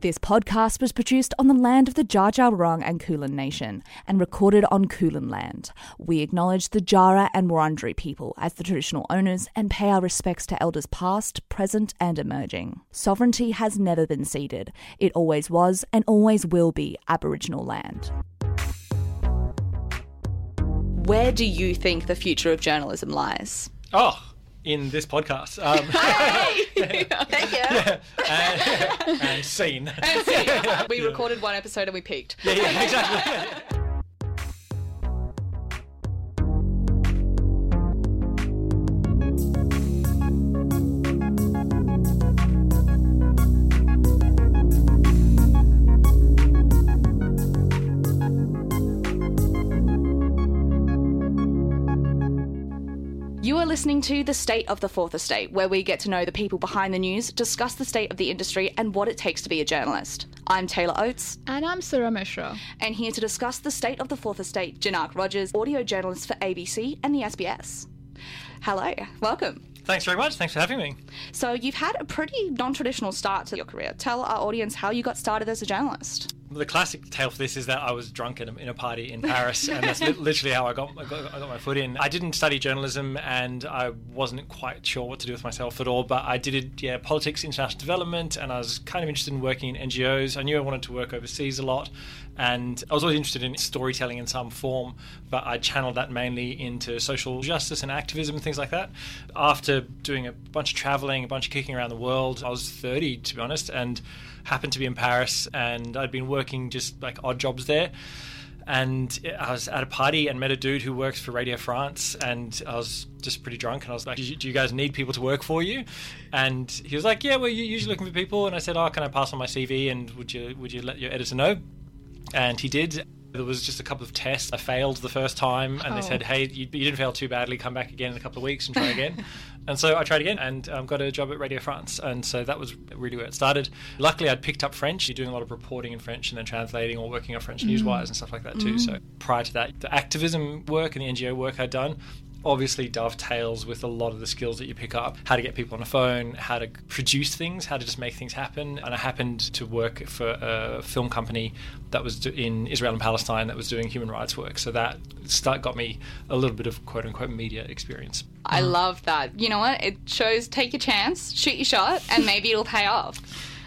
This podcast was produced on the land of the Dja Dja and Kulin Nation and recorded on Kulin land. We acknowledge the Djara and Wurundjeri people as the traditional owners and pay our respects to elders past, present, and emerging. Sovereignty has never been ceded. It always was and always will be Aboriginal land. Where do you think the future of journalism lies? Oh, in this podcast. Um, Thank you. and, seen. and scene. We recorded one episode and we peaked. Yeah, yeah, exactly. listening to The State of the Fourth Estate, where we get to know the people behind the news, discuss the state of the industry, and what it takes to be a journalist. I'm Tayla Oates, And I'm Sura Mishra. and here to discuss the state of the Fourth Estate, Janak Rogers, audio journalist for ABC and the SBS. Hello, welcome. Thanks very much. Thanks for having me. So, you've had a pretty non traditional start to your career. Tell our audience how you got started as a journalist. The classic tale for this is that I was drunk in a, in a party in Paris, and that's li- literally how I got, I got I got my foot in. I didn't study journalism, and I wasn't quite sure what to do with myself at all. But I did, yeah, politics, international development, and I was kind of interested in working in NGOs. I knew I wanted to work overseas a lot, and I was always interested in storytelling in some form. But I channeled that mainly into social justice and activism and things like that. After doing a bunch of traveling, a bunch of kicking around the world, I was 30 to be honest, and happened to be in Paris, and I'd been working just like odd jobs there. And I was at a party and met a dude who works for Radio France, and I was just pretty drunk, and I was like, "Do you, do you guys need people to work for you?" And he was like, "Yeah, we're usually looking for people." And I said, "Oh, can I pass on my CV? And would you would you let your editor know?" And he did. There was just a couple of tests. I failed the first time, and they Oh. said, "Hey, you, you didn't fail too badly. Come back again in a couple of weeks and try again." and so I tried again and um, got a job at Radio France, and so that was really where it started. Luckily, I'd picked up French. You're doing a lot of reporting in French and then translating or working on French newswires and stuff like that too. So prior to that, the activism work and the NGO work I'd done obviously dovetails with a lot of the skills that you pick up how to get people on the phone how to produce things how to just make things happen and i happened to work for a film company that was in israel and palestine that was doing human rights work so that start got me a little bit of quote unquote media experience I mm-hmm. love that. You know what? It shows take your chance, shoot your shot, and maybe it'll pay off.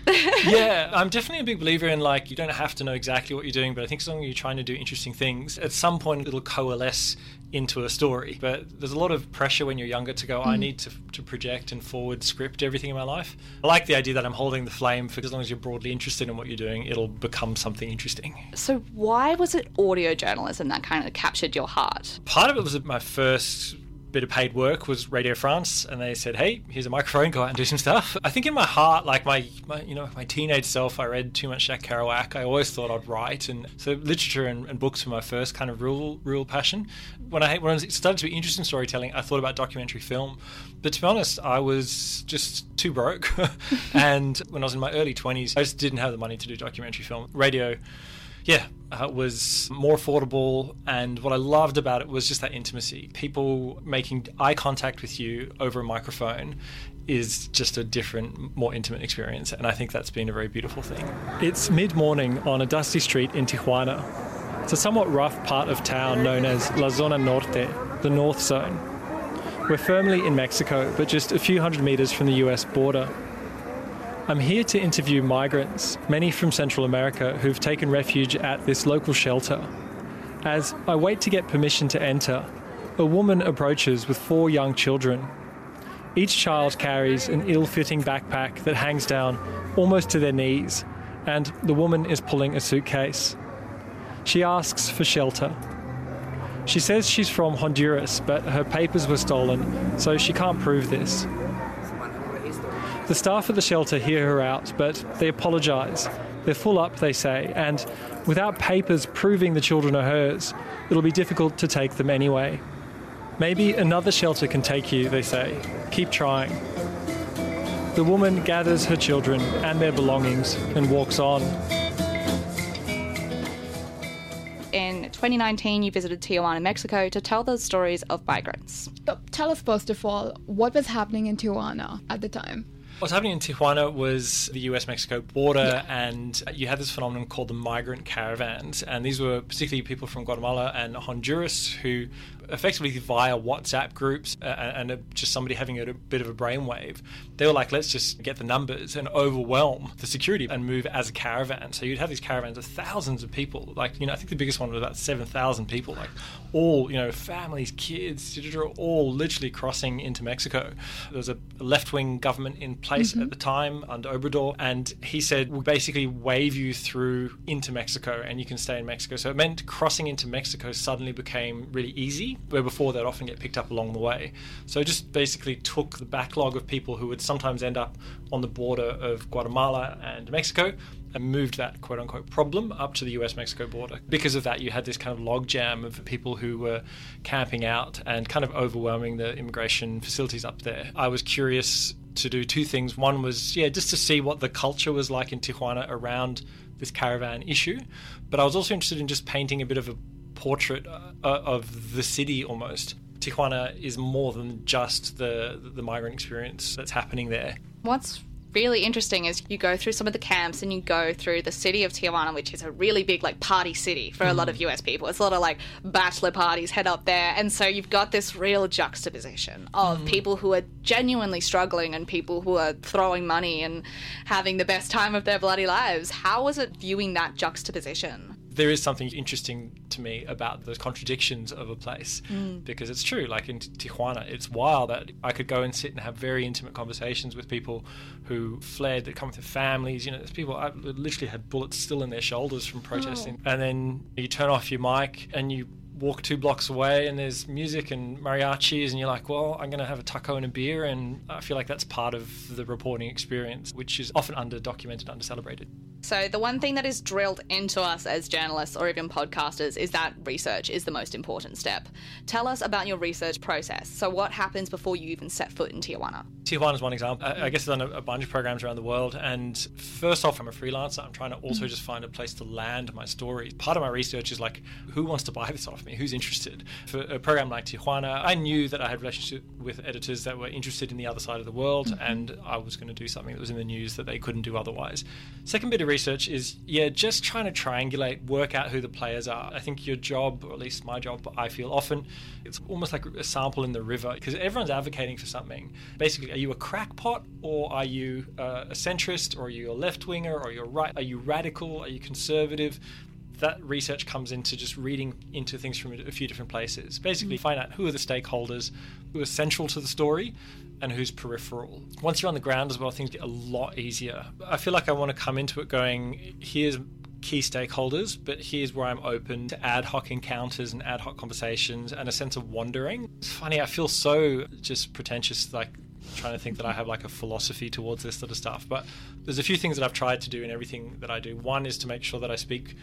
yeah, I'm definitely a big believer in like you don't have to know exactly what you're doing, but I think as long as you're trying to do interesting things, at some point it'll coalesce into a story. But there's a lot of pressure when you're younger to go, I mm. need to, to project and forward script everything in my life. I like the idea that I'm holding the flame for as long as you're broadly interested in what you're doing, it'll become something interesting. So, why was it audio journalism that kind of captured your heart? Part of it was my first bit of paid work was Radio France, and they said, "Hey, here's a microphone. Go out and do some stuff." I think in my heart, like my, my you know, my teenage self, I read too much Jack Kerouac. I always thought I'd write, and so literature and, and books were my first kind of real, real passion. When I when I started to be interested in storytelling, I thought about documentary film, but to be honest, I was just too broke. and when I was in my early twenties, I just didn't have the money to do documentary film. Radio yeah, uh, was more affordable. And what I loved about it was just that intimacy. People making eye contact with you over a microphone is just a different, more intimate experience. And I think that's been a very beautiful thing. It's mid morning on a dusty street in Tijuana. It's a somewhat rough part of town known as La Zona Norte, the North Zone. We're firmly in Mexico, but just a few hundred meters from the US border. I'm here to interview migrants, many from Central America, who've taken refuge at this local shelter. As I wait to get permission to enter, a woman approaches with four young children. Each child carries an ill fitting backpack that hangs down almost to their knees, and the woman is pulling a suitcase. She asks for shelter. She says she's from Honduras, but her papers were stolen, so she can't prove this. The staff at the shelter hear her out, but they apologise. They're full up, they say, and without papers proving the children are hers, it'll be difficult to take them anyway. Maybe another shelter can take you, they say. Keep trying. The woman gathers her children and their belongings and walks on. In 2019, you visited Tijuana, Mexico to tell the stories of migrants. So tell us first of all what was happening in Tijuana at the time. What's happening in Tijuana was the US Mexico border, yeah. and you had this phenomenon called the migrant caravans. And these were particularly people from Guatemala and Honduras who effectively via WhatsApp groups uh, and a, just somebody having a, a, bit of a brainwave, they were like, let's just get the numbers and overwhelm the security and move as a caravan. So you'd have these caravans of thousands of people. Like, you know, I think the biggest one was about 7,000 people, like all, you know, families, kids, all literally crossing into Mexico. There was a left wing government in place mm-hmm. at the time under Obrador, and he said, we basically wave you through into Mexico and you can stay in Mexico. So it meant crossing into Mexico suddenly became really easy where before they'd often get picked up along the way. So it just basically took the backlog of people who would sometimes end up on the border of Guatemala and Mexico and moved that quote unquote problem up to the US Mexico border. Because of that, you had this kind of logjam of people who were camping out and kind of overwhelming the immigration facilities up there. I was curious to do two things. One was, yeah, just to see what the culture was like in Tijuana around this caravan issue. But I was also interested in just painting a bit of a portrait uh, of the city almost. Tijuana is more than just the the migrant experience that's happening there. What's really interesting is you go through some of the camps and you go through the city of Tijuana, which is a really big like party city for a lot of mm. US people. It's a lot of like bachelor parties head up there, and so you've got this real juxtaposition of mm. people who are genuinely struggling and people who are throwing money and having the best time of their bloody lives. How was it viewing that juxtaposition? There is something interesting to me about those contradictions of a place mm. because it's true. Like in Tijuana, it's wild that I could go and sit and have very intimate conversations with people who fled, that come with their families. You know, there's people I literally had bullets still in their shoulders from protesting, oh. and then you turn off your mic and you walk two blocks away and there's music and mariachis and you're like well i'm going to have a taco and a beer and i feel like that's part of the reporting experience which is often under documented under celebrated so, the one thing that is drilled into us as journalists or even podcasters is that research is the most important step. Tell us about your research process. So, what happens before you even set foot in Tijuana? Tijuana is one example. I, I guess I've done a, a, bunch of programs around the world. And first off, I'm a freelancer. I'm trying to also mm-hmm. just find a place to land my story. Part of my research is like, who wants to buy this off me? Who's interested? For a program like Tijuana, I knew that I had relationship with editors that were interested in the other side of the world, mm-hmm. and I was going to do something that was in the news that they couldn't do otherwise. Second bit of research is yeah, just trying to triangulate, work out who the players are. I think your job, or at least my job, I feel often it's almost like a sample in the river because everyone's advocating for something. Basically, are you a crackpot or are you uh, a centrist or are you a left winger or you're right? Are you radical? Are you conservative? that research comes into just reading into things from a few different places. Basically, find out who are the stakeholders, who are central to the story, and who's peripheral. Once you're on the ground as well, things get a lot easier. I feel like I want to come into it going, here's key stakeholders, but here's where I'm open to ad hoc encounters and ad hoc conversations and a sense of wandering. It's funny, I feel so just pretentious, like trying to think that I have like a philosophy towards this sort of stuff. But there's a few things that I've tried to do in everything that I do. One is to make sure that I speak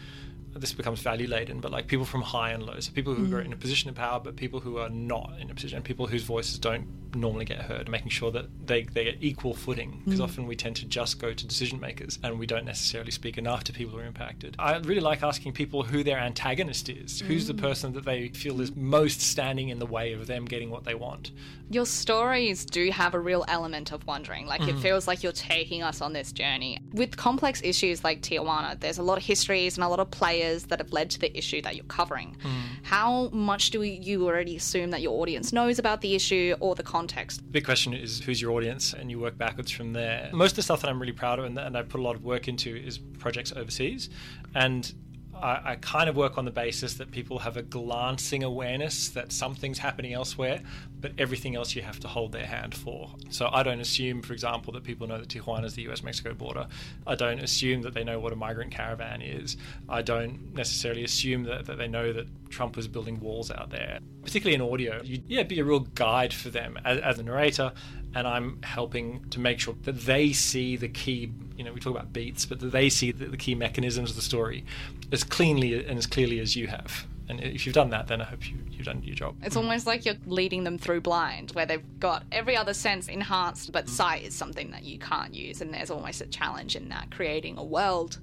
this becomes value laden, but like people from high and low, so people who mm. are in a position of power, but people who are not in a position, and people whose voices don't normally get heard, making sure that they, they get equal footing, because mm. often we tend to just go to decision makers and we don't necessarily speak enough to people who are impacted. I really like asking people who their antagonist is, mm. who's the mm. person that they feel is most standing in the way of them getting what they want. Your stories do have a real element of wondering, like it mm. feels like you're taking us on this journey. With complex issues like Tijuana, there's a lot of histories and a lot of players players that have led to the issue that you're covering. Mm. How much do you already assume that your audience knows about the issue or the context? The big question is who's your audience, and you work backwards from there. Most of the stuff that I'm really proud of and, and I put a lot of work into is projects overseas. And I, I, kind of work on the basis that people have a glancing awareness that something's happening elsewhere, but everything else you have to hold their hand for. So I don't assume, for example, that people know that Tijuana is the US Mexico border. I don't assume that they know what a migrant caravan is. I don't necessarily assume that, that they know that Trump was building walls out there. Particularly in audio, you yeah, be a real guide for them as, as a narrator, and I'm helping to make sure that they see the key you know we talk about beats, but that they see the, the key mechanisms of the story as cleanly and as clearly as you have. And if you've done that, then I hope you, have done your job. It's almost like you're leading them through blind, where they've got every other sense enhanced, but mm. sight is something that you can't use. And there's almost a challenge in that, creating a world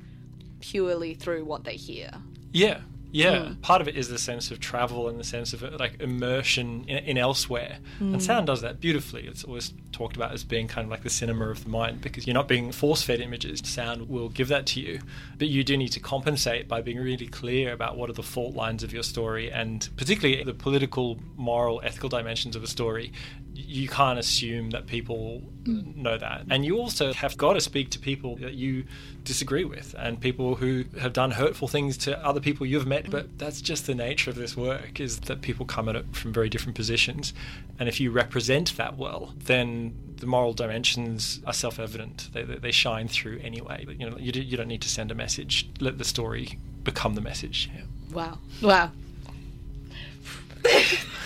purely through what they hear. Yeah, Yeah, hmm. part of it is the sense of travel and the sense of like immersion in, in elsewhere. And hmm. sound does that beautifully. It's always talked about as being kind of like the cinema of the mind because you're not being force fed images. Sound will give that to you. But you do need to compensate by being really clear about what are the fault lines of your story and particularly the political, moral, ethical dimensions of a story. You can't assume that people hmm. know that. And you also have got to speak to people that you disagree with and people who have done hurtful things to other people you've met. Hmm. But that's just the nature of this work is that people come at it from very different positions. And if you represent that well, then the moral dimensions are self-evident. They, they, they shine through anyway. You know, you, do, you don't need to send a message. Let the story become the message. Yeah. Wow. Wow.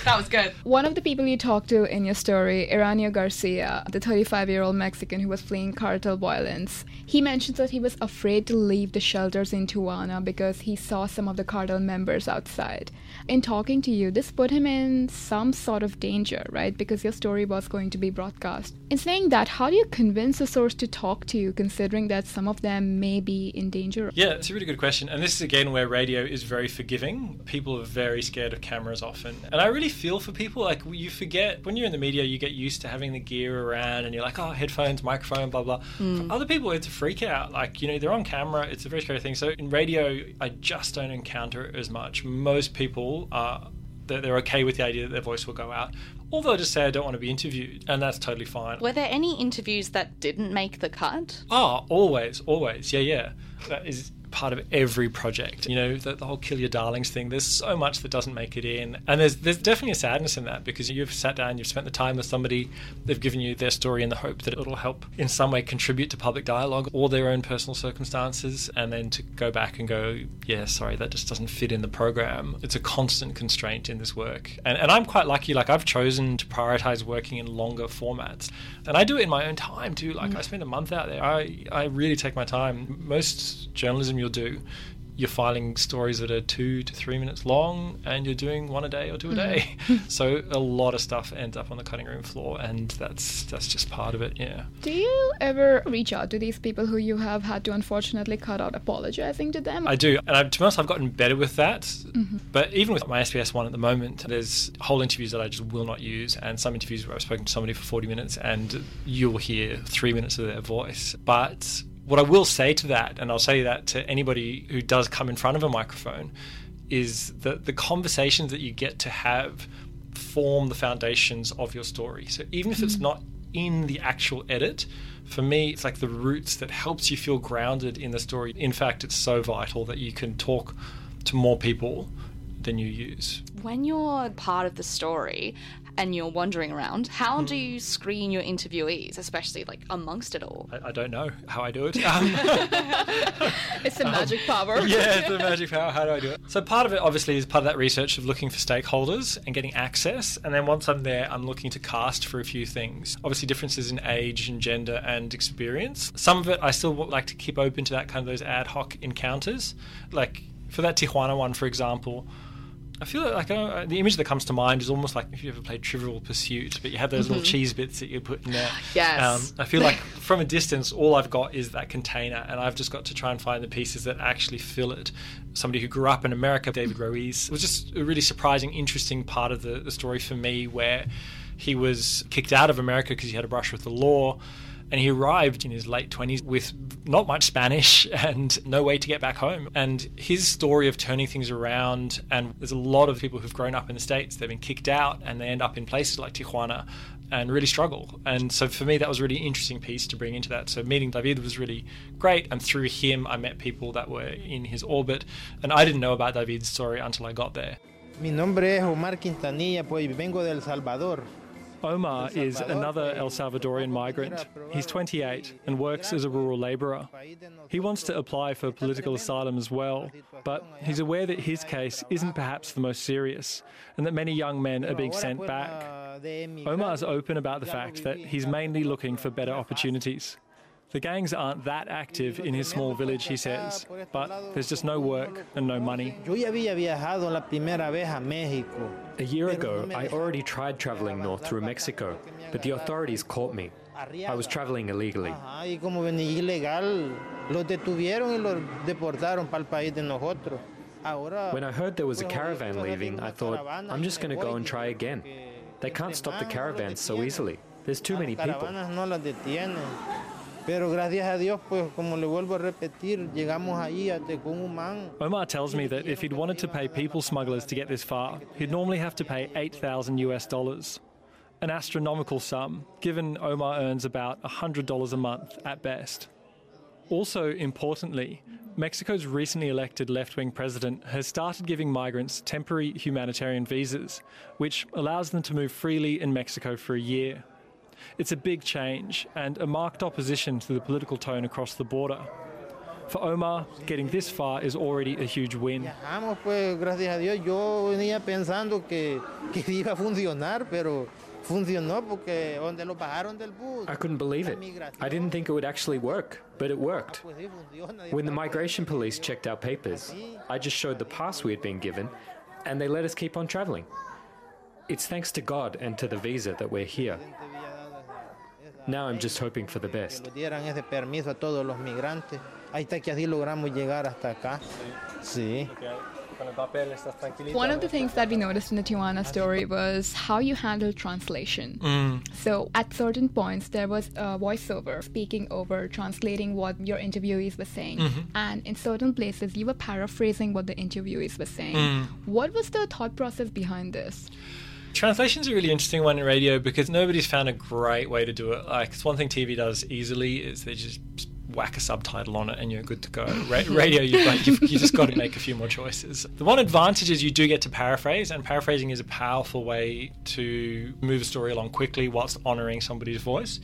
That was good. One of the people you talked to in your story, Iranio Garcia, the 35 year old Mexican who was fleeing cartel violence, he mentions that he was afraid to leave the shelters in Tijuana because he saw some of the cartel members outside. In talking to you, this put him in some sort of danger, right? Because your story was going to be broadcast. In saying that, how do you convince a source to talk to you considering that some of them may be in danger? Yeah, it's a really good question. And this is again where radio is very forgiving. People are very scared of cameras often. And I really feel for people. Like, you forget, when you're in the media, you get used to having the gear around and you're like, oh, headphones, microphone, blah, blah. Mm. For other people, it's a freak out. Like, you know, they're on camera, it's a very scary thing. So in radio, I just don't encounter it as much. Most people are. They're they're okay with the idea that their voice will go out. Or they'll just say, I don't want to be interviewed. And that's totally fine. Were there any interviews that didn't make the cut? Oh, always, always. Yeah, yeah. That is part of every project. You know, the, the whole kill your darlings thing. There's so much that doesn't make it in. And there's there's definitely a sadness in that because you've sat down, you've spent the time with somebody, they've given you their story in the hope that it'll help in some way contribute to public dialogue or their own personal circumstances. And then to go back and go, yeah, sorry, that just doesn't fit in the program. It's a constant constraint in this work. And, and I'm quite lucky, like, I've chosen to prioritize working in longer formats. And I do it in my own time too. Like, mm. I spend a month out there. I, I really take my time. Most journalism you'll do, you're filing stories that are two to three minutes long and you're doing one a day or two a day. Mm-hmm. so a lot of stuff ends up on the cutting room floor and that's that's just part of it, yeah. Do you ever reach out to these people who you have had to unfortunately cut out apologizing to them? I do. And I, to be honest, I've gotten better with that. Mm-hmm. But even with my SBS one at the moment, there's whole interviews that I just will not use, and some interviews where I've spoken to somebody for 40 minutes and you'll hear three minutes of their voice. But what I will say to that, and I'll say that to anybody who does come in front of a microphone, is that the conversations that you get to have form the foundations of your story. So even if it's mm-hmm. not in the actual edit, for me, it's like the roots that helps you feel grounded in the story. In fact, it's so vital that you can talk to more people than you use. When you're part of the story and you're wandering around, how do you screen your interviewees, especially like amongst it all? I, I don't know how I do it. Um, It's the magic power. yeah, it's the magic power. How do I do it? So part of it, obviously, is part of that research of looking for stakeholders and getting access. And then once I'm there, I'm looking to cast for a few things. Obviously, differences in age and gender and experience. Some of it, I still like to keep open to that kind of those ad hoc encounters. Like for that Tijuana one, for example. I feel like uh, the image that comes to mind is almost like if you ever played Trivial Pursuit, but you had those little cheese bits that you put in there. Yes. Um, I feel like from a distance, all I've got is that container, and I've just got to try and find the pieces that actually fill it. Somebody who grew up in America, David Ruiz, it was just a really surprising, interesting part of the, the story for me where he was kicked out of America because he had a brush with the law. And he arrived in his late 20s with not much Spanish and no way to get back home. And his story of turning things around, and there's a lot of people who've grown up in the States, they've been kicked out and they end up in places like Tijuana and really struggle. And so for me, that was a really interesting piece to bring into that. So meeting David was really great. And through him, I met people that were in his orbit. And I didn't know about David's story until I got there. Mi nombre es Omar Quintanilla, pues vengo de Salvador. Omar is another El Salvadorian migrant. He's 28 and works as a rural labourer. He wants to apply for political asylum as well, but he's aware that his case isn't perhaps the most serious and that many young men are being sent back. Omar's open about the fact that he's mainly looking for better opportunities. The gangs aren't that active in his small village, he says, but there's just no work and no money. Yo ya había viajado la primera vez a year ago, I already tried traveling north through Mexico, but the authorities caught me. I was traveling illegally. Ajá, y como venía ilegal, los detuvieron y los deportaron para el país de nosotros. When I heard there was a caravan leaving, I thought, I'm just going to go and try again. They can't stop the caravans so easily. There's too many people. Pero gracias a Dios, pues como le vuelvo a repetir, llegamos ahí un. Omar tells me that if he'd wanted to pay people smugglers to get this far, he'd normally have to pay 8,000 US dollars. An astronomical sum, given Omar earns about $100 a month at best. Also, importantly, Mexico's recently elected left wing president has started giving migrants temporary humanitarian visas, which allows them to move freely in Mexico for a year. It's a big change and a marked opposition to the political tone across the border. For Omar, getting this far is already a huge win. Viajamos, pues, gracias a Dios. Yo venía pensando que, que iba a funcionar, pero funcionó porque donde lo bajaron del bus. I couldn't believe it. I didn't think it would actually work, but it worked. Ah, when the migration police checked our papers, ah, I just showed the pass we had been given, and they let us keep on traveling. It's thanks to God and to the visa that we're here. Now I'm just hoping for the best. dieran ese permiso a todos los migrantes. Ahí está que así logramos llegar hasta acá. Sí. One of the things that we noticed in the Tijuana story was how you handle translation. Mm. So, at certain points, there was a voiceover speaking over, translating what your interviewees were saying. Mm-hmm. And in certain places, you were paraphrasing what the interviewees were saying. Mm. What was the thought process behind this? Translation's a really interesting one in radio because nobody's found a great way to do it. Like, it's one thing TV does easily is they just whack a subtitle on it and you're good to go. Ra- radio, you've, got, you've you just got to make a few more choices. The one advantage is you do get to paraphrase, and paraphrasing is a powerful way to move a story along quickly whilst honouring somebody's voice.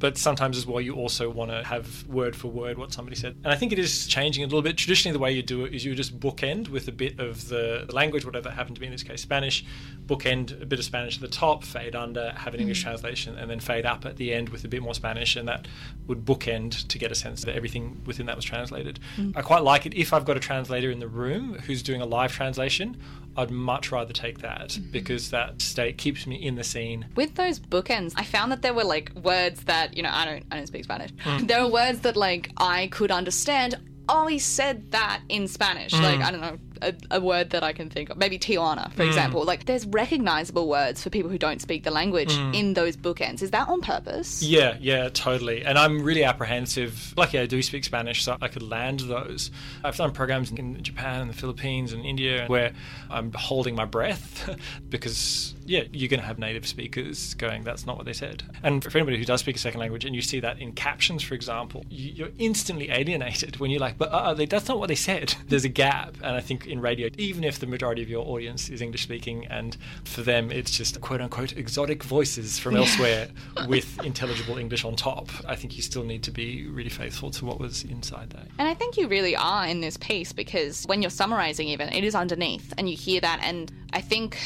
But sometimes as well, you also want to have word for word what somebody said. And I think it is changing a little bit. Traditionally, the way you do it is you just bookend with a bit of the, the language, whatever that happened to be in this case, Spanish, bookend a bit of Spanish at the top, fade under, have an English mm. translation, and then fade up at the end with a bit more Spanish, and that would bookend to get a sense that everything within that was translated. Mm. I quite like it if I've got a translator in the room who's doing a live translation. I'd much rather take that mm-hmm. because that state keeps me in the scene. With those bookends, I found that there were like words that you know I don't I don't speak Spanish. Mm. There are words that like I could understand. Oh, he said that in Spanish. Like mm. I don't know a, a word that I can think of. Maybe Tijuana, for hmm. example. Like there's recognizable words for people who don't speak the language hmm. in those bookends. Is that on purpose? Yeah, yeah, totally. And I'm really apprehensive. Lucky I do speak Spanish, so I could land those. I've done programs in Japan and the Philippines and India where I'm holding my breath because, yeah, you're going to have native speakers going, that's not what they said. And for anybody who does speak a second language and you see that in captions, for example, you- you're instantly alienated when you're like, but uh, uh that's not what they said. There's a gap. And I think in radio, even if the majority of your audience is English speaking and for them it's just quote unquote exotic voices from elsewhere with intelligible English on top, I think you still need to be really faithful to what was inside that. And I think you really are in this piece because when you're summarizing, even it is underneath, and you hear that. And I think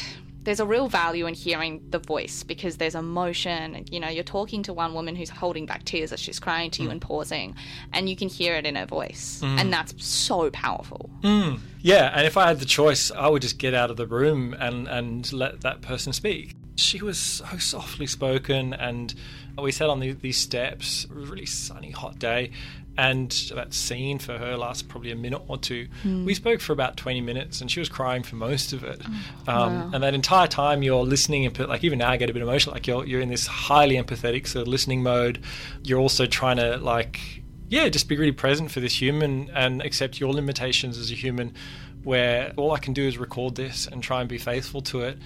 there's a real value in hearing the voice because there's emotion. You know, you're talking to one woman who's holding back tears as she's crying to you mm. and pausing, and you can hear it in her voice, mm. and that's so powerful. Mm. Yeah, and if I had the choice, I would just get out of the room and, and let that person speak. She was so softly spoken, and we sat on the, these steps. Really sunny, hot day, and that scene for her lasts probably a minute or two. We spoke for about 20 minutes, and she was crying for most of it. um, And that entire time, you're listening, and like even now, I get a bit emotional. Like you're you're in this highly empathetic sort of listening mode. You're also trying to like yeah, just be really present for this human and accept your limitations as a human, where all I can do is record this and try and be faithful to it,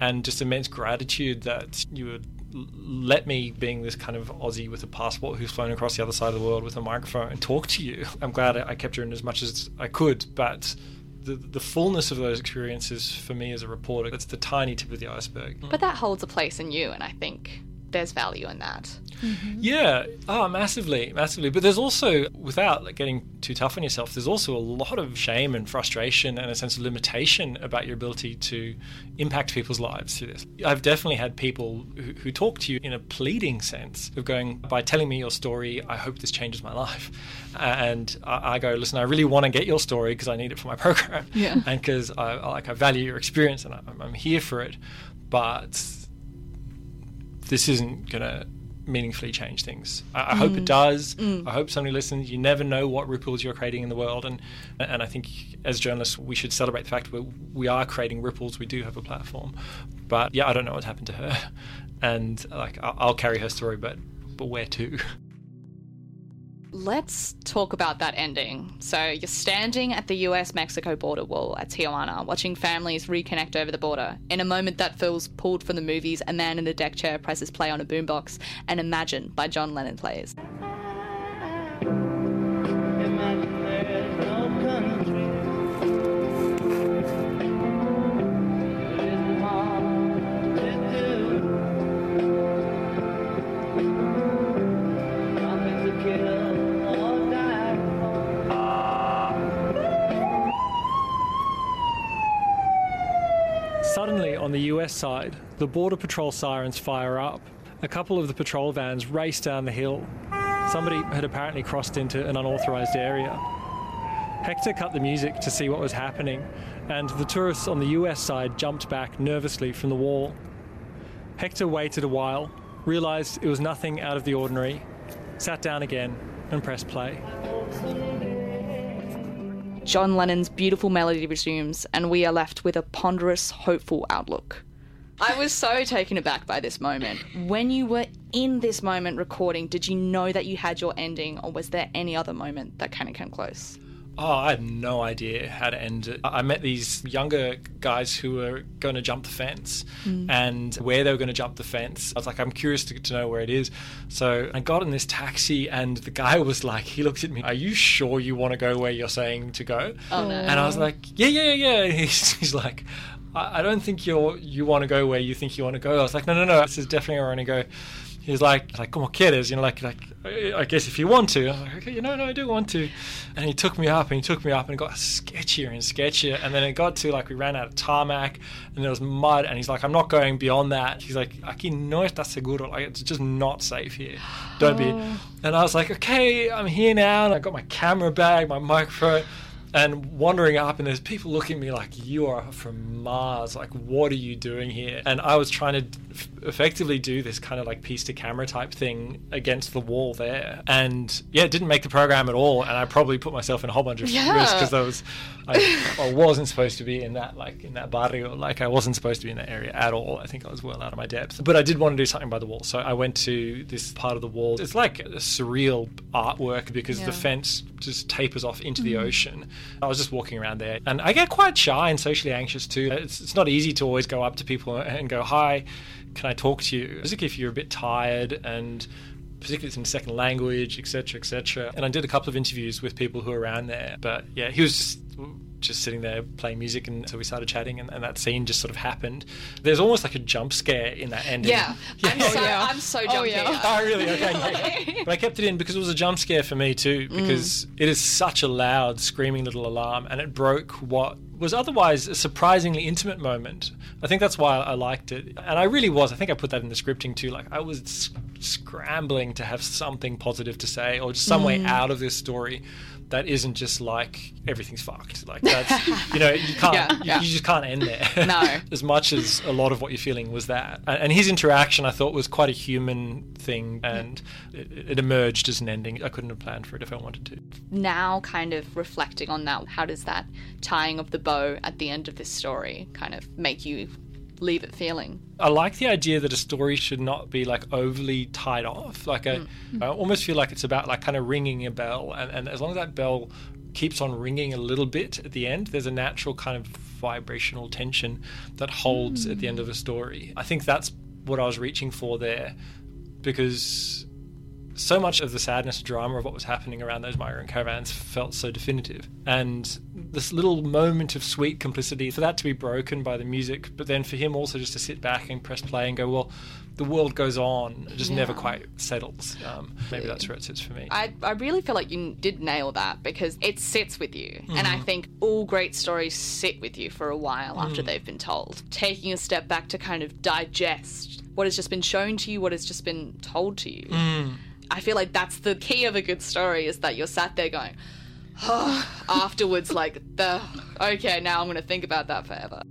and just immense gratitude that you would let me, being this kind of Aussie with a passport who's flown across the other side of the world with a microphone, and talk to you. I'm glad I kept her in as much as I could, but. The, the fullness of those experiences for me as a reporter, it's the tiny tip of the iceberg. But that holds a place in you, and I think there's value in that. Mm-hmm. Yeah, oh, massively, massively. But there's also, without like, getting too tough on yourself, there's also a lot of shame and frustration and a sense of limitation about your ability to impact people's lives through this. I've definitely had people who, who talk to you in a pleading sense of going, by telling me your story, I hope this changes my life. And I, I go, listen, I really want to get your story because I need it for my program, Yeah. and because I, I like I value your experience and I'm, I'm here for it, but this isn't gonna meaningfully change things. I, I hope it mm. does. Mm. I hope somebody listens. You never know what ripples you're creating in the world, and and I think as journalists we should celebrate the fact that we are creating ripples. We do have a platform, but yeah, I don't know what happened to her, and like I'll, I'll carry her story, but but where to? Let's talk about that ending. So you're standing at the US Mexico border wall at Tijuana, watching families reconnect over the border. In a moment that feels pulled from the movies, a man in a deck chair presses play on a boombox, and Imagine by John Lennon plays. The US side, the Border Patrol sirens fire up. A couple of the patrol vans race down the hill. Somebody had apparently crossed into an unauthorized area. Hector cut the music to see what was happening, and the tourists on the US side jumped back nervously from the wall. Hector waited a while, realized it was nothing out of the ordinary, sat down again, and pressed play. John Lennon's beautiful melody resumes, and we are left with a ponderous, hopeful outlook. I was so taken aback by this moment. When you were in this moment recording, did you know that you had your ending, or was there any other moment that kind of came close? Oh, I had no idea how to end it. I met these younger guys who were going to jump the fence hmm. and where they were going to jump the fence. I was like, I'm curious to, to know where it is. So I got in this taxi and the guy was like, he looked at me, Are you sure you want to go where you're saying to go? Oh no. And I was like, Yeah, yeah, yeah. He's, he's like, I, I don't think you're, you want to go where you think you want to go. I was like, No, no, no. This is definitely where I want to go. He's like, like, como quieres? You know, like, like, I guess if you want to. I'm like, okay, you know, no, I do want to. And he took me up and he took me up and it got sketchier and sketchier. And then it got to like, we ran out of tarmac and there was mud. And he's like, I'm not going beyond that. He's like, aquí no está seguro. Like, it's just not safe here. Don't be. Oh. And I was like, okay, I'm here now. And I got my camera bag, my microphone and wandering up and there's people looking at me like you are from mars. Like what are you doing here? And i was trying to f- effectively do this kind of like piece to camera type thing against the wall there. And yeah it didn't make the program at all and i probably put myself in a whole bunch of Yeah. risk because i was I, I wasn't supposed to be in that like in that barrio like i wasn't supposed to be in that area at all i think i was well out of my depth but i did want to do something by the wall so i went to this part of the wall it's like a surreal artwork because Yeah. the fence just tapers off into the mm-hmm. ocean. I was just walking around there, and I get quite shy and socially anxious too. It's, it's not easy to always go up to people and go, "Hi, can I talk to you?" Particularly if you're a bit tired and particularly it's in second language, etc., etc. And I did a couple of interviews with people who were around there, but yeah, he was just, just sitting there playing music, and so we started chatting, and, and that scene just sort of happened. There's almost like a jump scare in that ending. Yeah, I'm, so, yeah. I'm so Oh, jumpy. yeah. Oh, really? Okay. yeah, yeah. But I kept it in because it was a jump scare for me too, mm. because it is such a loud, screaming little alarm, and it broke what was otherwise a surprisingly intimate moment. I think that's why I liked it. And I really was. I think I put that in the scripting too. Like, I was s- scrambling to have something positive to say or just some way mm. out of this story that isn't just like everything's fucked. Like, that's, you know, you can't, Yeah, you, you just can't end there. No. as much as a lot of what you're feeling was that. And, and his interaction, I thought, was quite a human thing, and it, it emerged as an ending. I couldn't have planned for it if I wanted to. Now, kind of reflecting on that, how does that tying of the bow at the end of this story kind of make you leave it feeling? I like the idea that a story should not be like overly tied off. Like mm. I almost feel like it's about like kind of ringing a bell, and, and as long as that bell keeps on ringing a little bit at the end, there's a natural kind of vibrational tension that holds at the end mm. of a story. I think that's what I was reaching for there, because so much of the sadness drama of what was happening around those migrant caravans felt so definitive. And this little moment of sweet complicity, for that to be broken by the music, but then for him also just to sit back and press play and go, well, the world goes on, it just never quite settles. Um, maybe that's where it sits for me. I, I really feel like you did nail that because it sits with you. And I mm-hmm. think all great stories sit with you for a while after mm. they've been told. Taking a step back to kind of digest what has just been shown to you, what has just been told to you. Mm. I feel like that's the key of a good story is that you're sat there going, oh, afterwards, like, the, okay, now I'm going to think about that forever.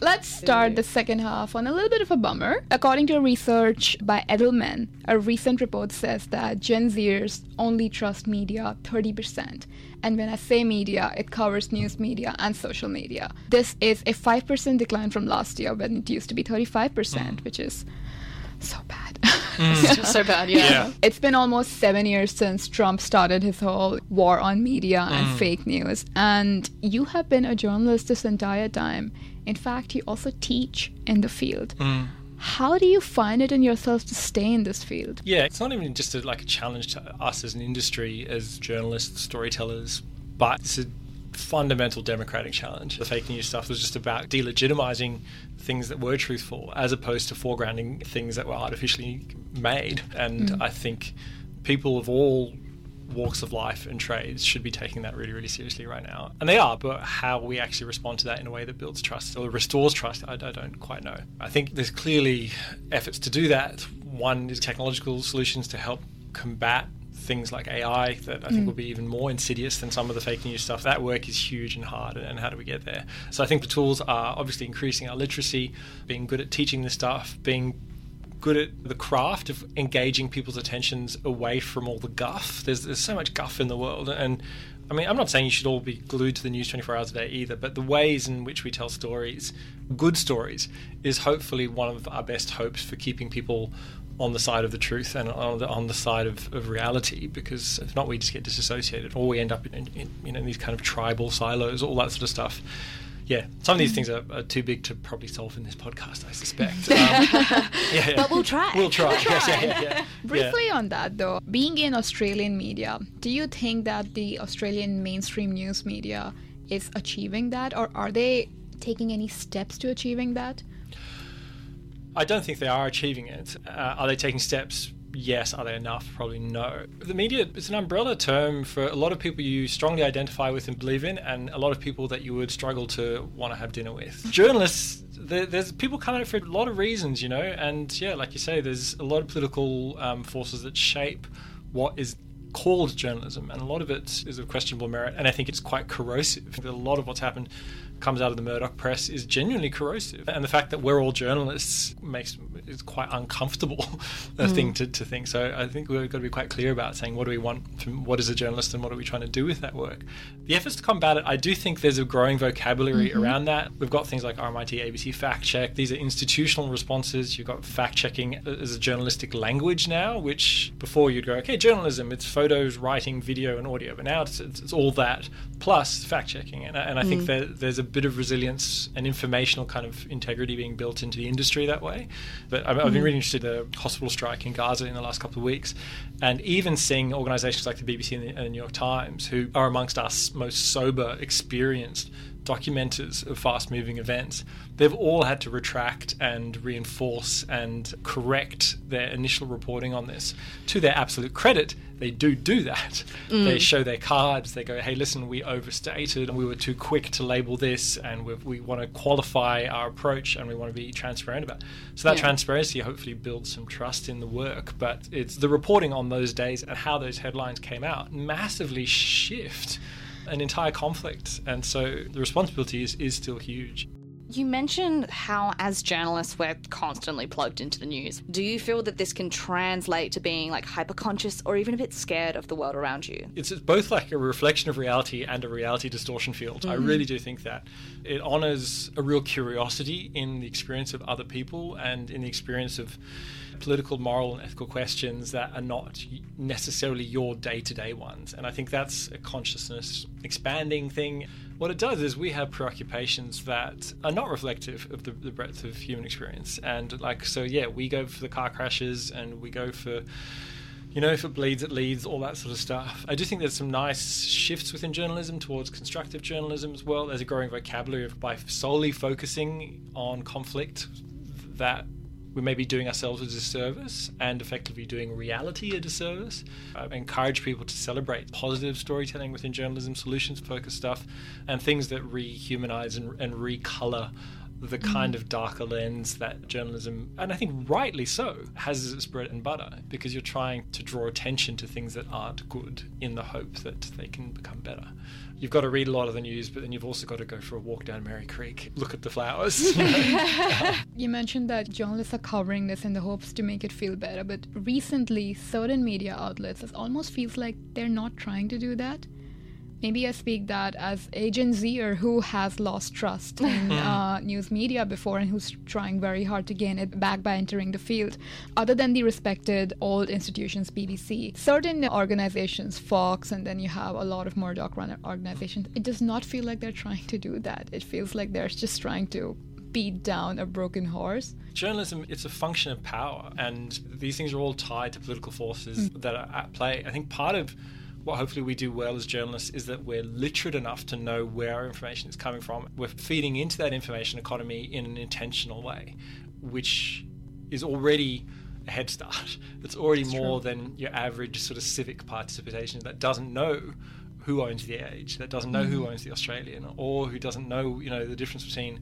Let's start the second half on a little bit of a bummer. According to research by Edelman, a recent report says that Gen Zers only trust media 30%. And when I say media, it covers news media and social media. This is a 5% decline from last year when it used to be 35%, mm. which is so bad. so bad, yeah. Yeah. It's been almost seven years since Trump started his whole war on media and Mm. fake news. And you have been a journalist this entire time. In fact, you also teach in the field. Mm. How do you find it in yourself to stay in this field? Yeah, it's not even just a, like a challenge to us as an industry, as journalists, storytellers, but it's a fundamental democratic challenge. The fake news stuff was just about delegitimizing things that were truthful as opposed to foregrounding things that were artificially made. And mm. I think people of all walks of life and trades should be taking that really, really seriously right now. And they are, but how we actually respond to that in a way that builds trust or restores trust, I, I don't quite know. I think there's clearly efforts to do that. One is technological solutions to help combat things like AI that I think mm. will be even more insidious than some of the fake news stuff. That work is huge and hard, and how do we get there? So I think the tools are obviously increasing our literacy, being good at teaching this stuff, being good at the craft of engaging people's attentions away from all the guff. There's there's so much guff in the world, and I mean I'm not saying you should all be glued to the news 24 hours a day either, but the ways in which we tell stories, good stories, is hopefully one of our best hopes for keeping people on the side of the truth and on the, on the side of, of reality because if not we just get disassociated or we end up in, in you know these kind of tribal silos all that sort of stuff yeah some of these things are, are too big to probably solve in this podcast I suspect um, yeah, yeah. But we'll try. we'll try, Yes, yeah, yeah, yeah. Briefly on that, though, being in Australian media, do you think that the Australian mainstream news media is achieving that, or are they taking any steps to achieving that? I don't think they are achieving it. Uh, are they taking steps? Yes. Are they enough? Probably no. The media is an umbrella term for a lot of people you strongly identify with and believe in, and a lot of people that you would struggle to want to have dinner with. Journalists, there's people come out for a lot of reasons, you know, and yeah, like you say, there's a lot of political um, forces that shape what is called journalism, and a lot of it is of questionable merit, and I think it's quite corrosive. A lot of what's happened comes out of the Murdoch press is genuinely corrosive, and the fact that we're all journalists makes is quite uncomfortable a thing mm. to, to think. So I think we've got to be quite clear about saying what do we want from what is a journalist and what are we trying to do with that work. The efforts to combat it, I do think there's a growing vocabulary mm-hmm. around that. We've got things like RMIT, ABC Fact Check. These are institutional responses. You've got fact checking as a journalistic language now, which before you'd go, okay, journalism, it's photos, writing, video, and audio. But now it's, it's, it's all that plus fact checking. And, I- and I think mm. there, there's a bit of resilience and informational kind of integrity being built into the industry that way. But I've, I've been mm-hmm. really interested in the hospital strike in Gaza in the last couple of weeks, and even seeing organisations like the BBC and the, and the New York Times, who are amongst our most sober, experienced documenters of fast moving events, they've all had to retract and reinforce and correct their initial reporting on this. To their absolute credit, they do do that. Mm. They show their cards, they go, hey, listen, we overstated and we were too quick to label this, and we we want to qualify our approach and we want to be transparent about it. So that Yeah. transparency hopefully builds some trust in the work. But it's the reporting on those days and how those headlines came out massively shift an entire conflict. And so the responsibility is, is still huge. You mentioned how, as journalists, we're constantly plugged into the news. Do you feel that this can translate to being like hyper conscious or even a bit scared of the world around you? It's it's both like a reflection of reality and a reality distortion field. I mm-hmm. really do think that. It honors a real curiosity in the experience of other people and in the experience of political, moral, and ethical questions that are not necessarily your day to day ones. And I think that's a consciousness expanding thing. What it does is we have preoccupations that are not reflective of the, the breadth of human experience. And, like, so yeah, we go for the car crashes and we go for you know, if it bleeds, it leads, all that sort of stuff. I do think there's some nice shifts within journalism towards constructive journalism as well. There's a growing vocabulary of by solely focusing on conflict that we may be doing ourselves a disservice and effectively doing reality a disservice. I encourage people to celebrate positive storytelling within journalism, solutions focused stuff, and things that rehumanize and, and recolor the kind of darker lens that journalism, and I think rightly so, has as its bread and butter because you're trying to draw attention to things that aren't good in the hope that they can become better. You've got to read a lot of the news, but then you've also got to go for a walk down Merri Creek, look at the flowers. you know? You mentioned that journalists are covering this in the hopes to make it feel better, but recently, certain media outlets, it almost feels like they're not trying to do that. Maybe I speak that as a Gen Zer who has lost trust in uh, news media before and who's trying very hard to gain it back by entering the field. Other than the respected old institutions, BBC, certain organizations, Fox, and then you have a lot of Murdoch run organizations, it does not feel like they're trying to do that. It feels like they're just trying to beat down a broken horse. Journalism, it's a function of power, and these things are all tied to political forces that are at play. I think part of what hopefully we do well as journalists is that we're literate enough to know where our information is coming from. We're feeding into that information economy in an intentional way, which is already a head start. It's already more than your average sort of civic participation that doesn't know who owns the Age, that doesn't know who mm-hmm. owns the Australian, or who doesn't know, you know, the difference between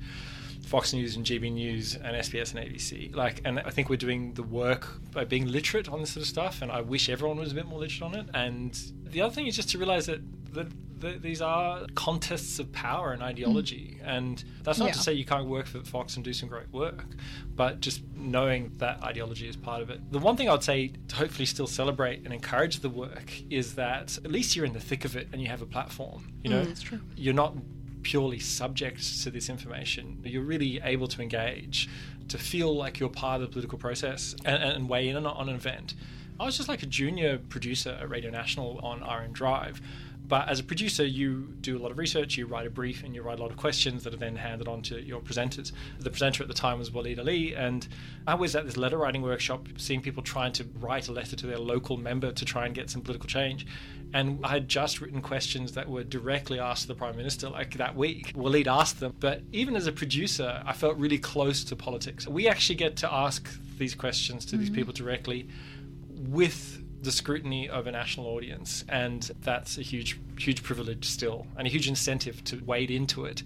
Fox News and GB News and SBS and ABC. Like, and I think we're doing the work by being literate on this sort of stuff. And I wish everyone was a bit more literate on it. And the other thing is just to realize that that, that these are contests of power and ideology. And that's not to say you can't work for Fox and do some great work, but just knowing that ideology is part of it. The one thing I'd say to hopefully still celebrate and encourage the work is that at least you're in the thick of it and you have a platform. You know, mm, that's true. you're not purely subject to this information. You're really able to engage, to feel like you're part of the political process and, and weigh in on, on an event. I was just like a junior producer at Radio National on RN Drive. But as a producer, you do a lot of research, you write a brief, and you write a lot of questions that are then handed on to your presenters. The presenter at the time was Waleed Aly, and I was at this letter writing workshop seeing people trying to write a letter to their local member to try and get some political change. And I had just written questions that were directly asked to the Prime Minister like that week. Waleed asked them. But even as a producer, I felt really close to politics. We actually get to ask these questions to these mm-hmm. people directly with the scrutiny of a national audience. And that's a huge, huge privilege still, and a huge incentive to wade into it.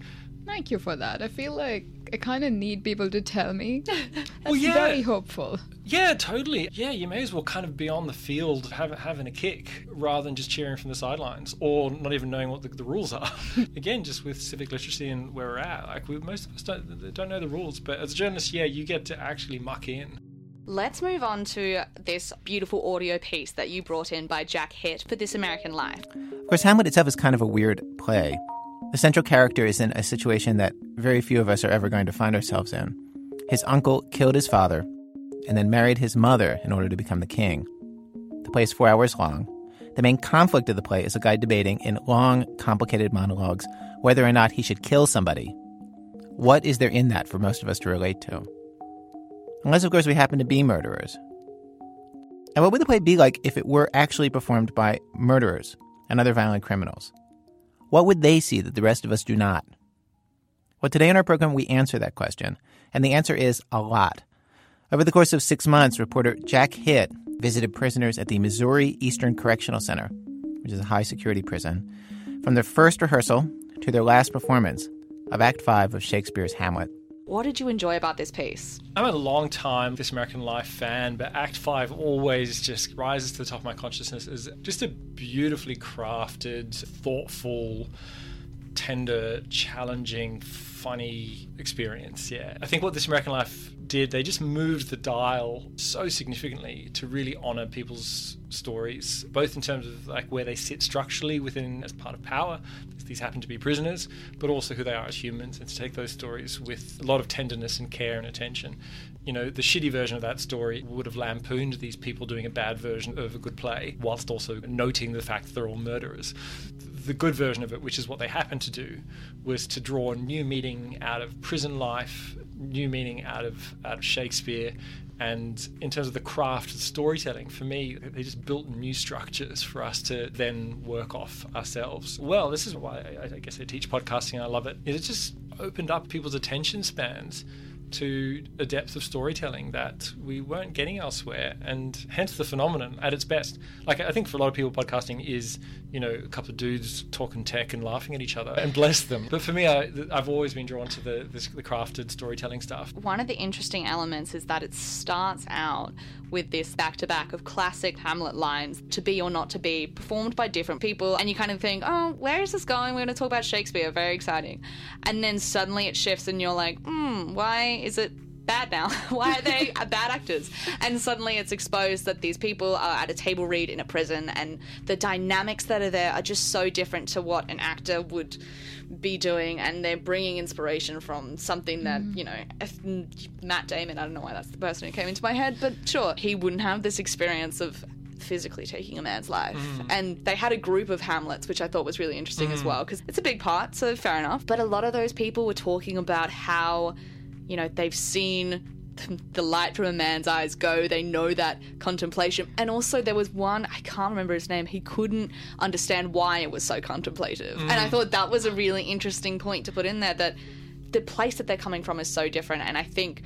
Thank you for that. I feel like I kind of need people to tell me. That's Well, yeah. very hopeful. Yeah, totally. Yeah, you may as well kind of be on the field have, having a kick rather than just cheering from the sidelines or not even knowing what the, the rules are. Again, just with civic literacy and where we're at, like we, most of us don't, don't know the rules, but as a journalist, yeah, you get to actually muck in. Let's move on to this beautiful audio piece that you brought in by Jack Hitt for This American Life. Of course, Hamlet itself is kind of a weird play. The central character is in a situation that very few of us are ever going to find ourselves in. His uncle killed his father and then married his mother in order to become the king. The play is four hours long. The main conflict of the play is a guy debating in long, complicated monologues whether or not he should kill somebody. What is there in that for most of us to relate to? Unless, of course, we happen to be murderers. And what would the play be like if it were actually performed by murderers and other violent criminals? What would they see that the rest of us do not? Well, today on our program, we answer that question. And the answer is a lot. Over the course of six months, reporter Jack Hitt visited prisoners at the Missouri Eastern Correctional Center, which is a high security prison, from their first rehearsal to their last performance of Act Five of Shakespeare's Hamlet. What did you enjoy about this piece? I'm a long time This American Life fan, but Act 5 always just rises to the top of my consciousness as just a beautifully crafted, thoughtful, tender, challenging, funny experience. Yeah. I think what This American Life did, they just moved the dial so significantly to really honor people's stories, both in terms of like where they sit structurally within as part of power. These happen to be prisoners, but also who they are as humans, and to take those stories with a lot of tenderness and care and attention. You know, the shitty version of that story would have lampooned these people doing a bad version of a good play, whilst also noting the fact that they're all murderers the good version of it, which is what they happened to do, was to draw new meaning out of prison life, new meaning out of out of Shakespeare, and in terms of the craft of storytelling, for me, they just built new structures for us to then work off ourselves. Well, this is why I, I guess I teach podcasting and I love it. It just opened up people's attention spans to a depth of storytelling that we weren't getting elsewhere, and hence the phenomenon at its best. Like I think for a lot of people, podcasting is you know, a couple of dudes talking tech and laughing at each other, and bless them. But for me, I, I've always been drawn to the, this, the crafted storytelling stuff. One of the interesting elements is that it starts out with this back to back of classic Hamlet lines, to be or not to be, performed by different people. And you kind of think, oh, where is this going? We're going to talk about Shakespeare. Very exciting. And then suddenly it shifts, and you're like, hmm, why is it bad now? Why are they bad actors? And suddenly it's exposed that these people are at a table read in a prison, and the dynamics that are there are just so different to what an actor would be doing, and they're bringing inspiration from something that mm. you know if Matt Damon. I don't know why that's the person who came into my head, but sure, he wouldn't have this experience of physically taking a man's life. Mm. And they had a group of Hamlets, which I thought was really interesting as mm. well, because it's a big part, so fair enough. But a lot of those people were talking about how, you know, they've seen the light from a man's eyes go. They know that contemplation. And also, there was one, I can't remember his name, he couldn't understand why it was so contemplative. And I mm. thought that was a really interesting point to put in there that the place that they're coming from is so different. And I think,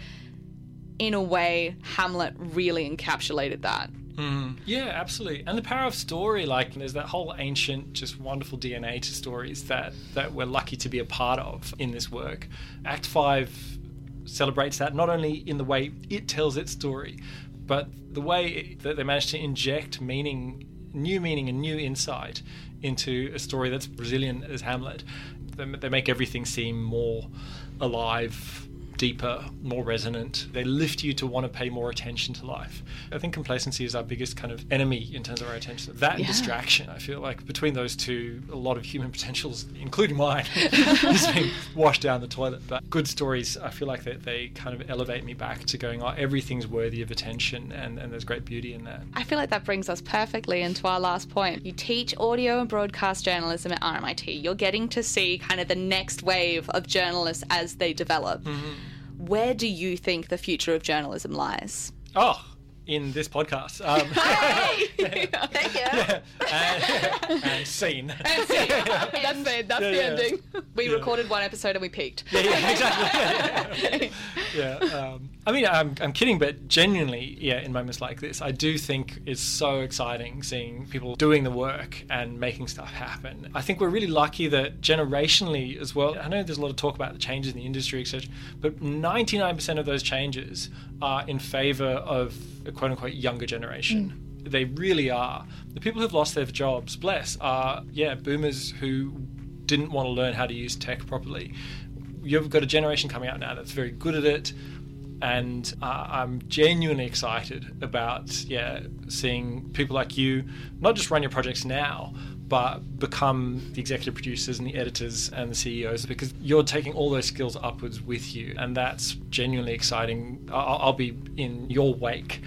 in a way, Hamlet really encapsulated that. Mm. Yeah, absolutely. And the power of story, like there's that whole ancient, just wonderful DNA to stories that that we're lucky to be a part of in this work. Act five celebrates that not only in the way it tells its story, but the way that they managed to inject meaning, new meaning and new insight into a story that's Brazilian as Hamlet. They make everything seem more alive, deeper, more resonant. They lift you to want to pay more attention to life. I think complacency is our biggest kind of enemy in terms of our attention. That Yeah. distraction. I feel like between those two, a lot of human potentials, including mine, is being washed down the toilet. But good stories, I feel like they, they kind of elevate me back to going, oh, everything's worthy of attention, and, and there's great beauty in that. I feel like that brings us perfectly into our last point. You teach audio and broadcast journalism at RMIT. You're getting to see kind of the next wave of journalists as they develop. Mm-hmm. Where do you think the future of journalism lies? Oh, in this podcast. Um, Thank you. and, and scene. That's it. That's Yeah, the yeah. ending. We Yeah. recorded one episode and we peaked. yeah, yeah, exactly. yeah, um, I mean, I'm, I'm kidding, but genuinely, yeah, in moments like this, I do think it's so exciting seeing people doing the work and making stuff happen. I think we're really lucky that generationally as well. I know there's a lot of talk about the changes in the industry, etc., but 99% of those changes are in favor of a quote unquote younger generation. Mm. They really are. The people who've lost their jobs, bless, are yeah, boomers who didn't want to learn how to use tech properly. You've got a generation coming out now that's very good at it, and uh, I'm genuinely excited about yeah seeing people like you not just run your projects now, but become the executive producers and the editors and the CEOs because you're taking all those skills upwards with you, and that's genuinely exciting. I'll, I'll be in your wake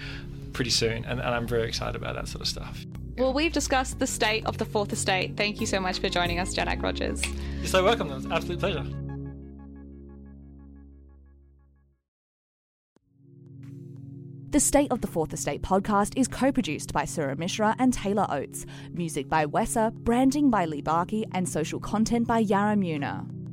pretty soon, and, and I'm very excited about that sort of stuff. Well, we've discussed the state of the fourth estate. Thank you so much for joining us, Janak Rogers. You're so welcome. It was an absolute pleasure. The State of the Fourth Estate podcast is co produced by Sura Mishra and Tayla Oates, music by Wessa, branding by Li Barki, and social content by Yarrah Muneer.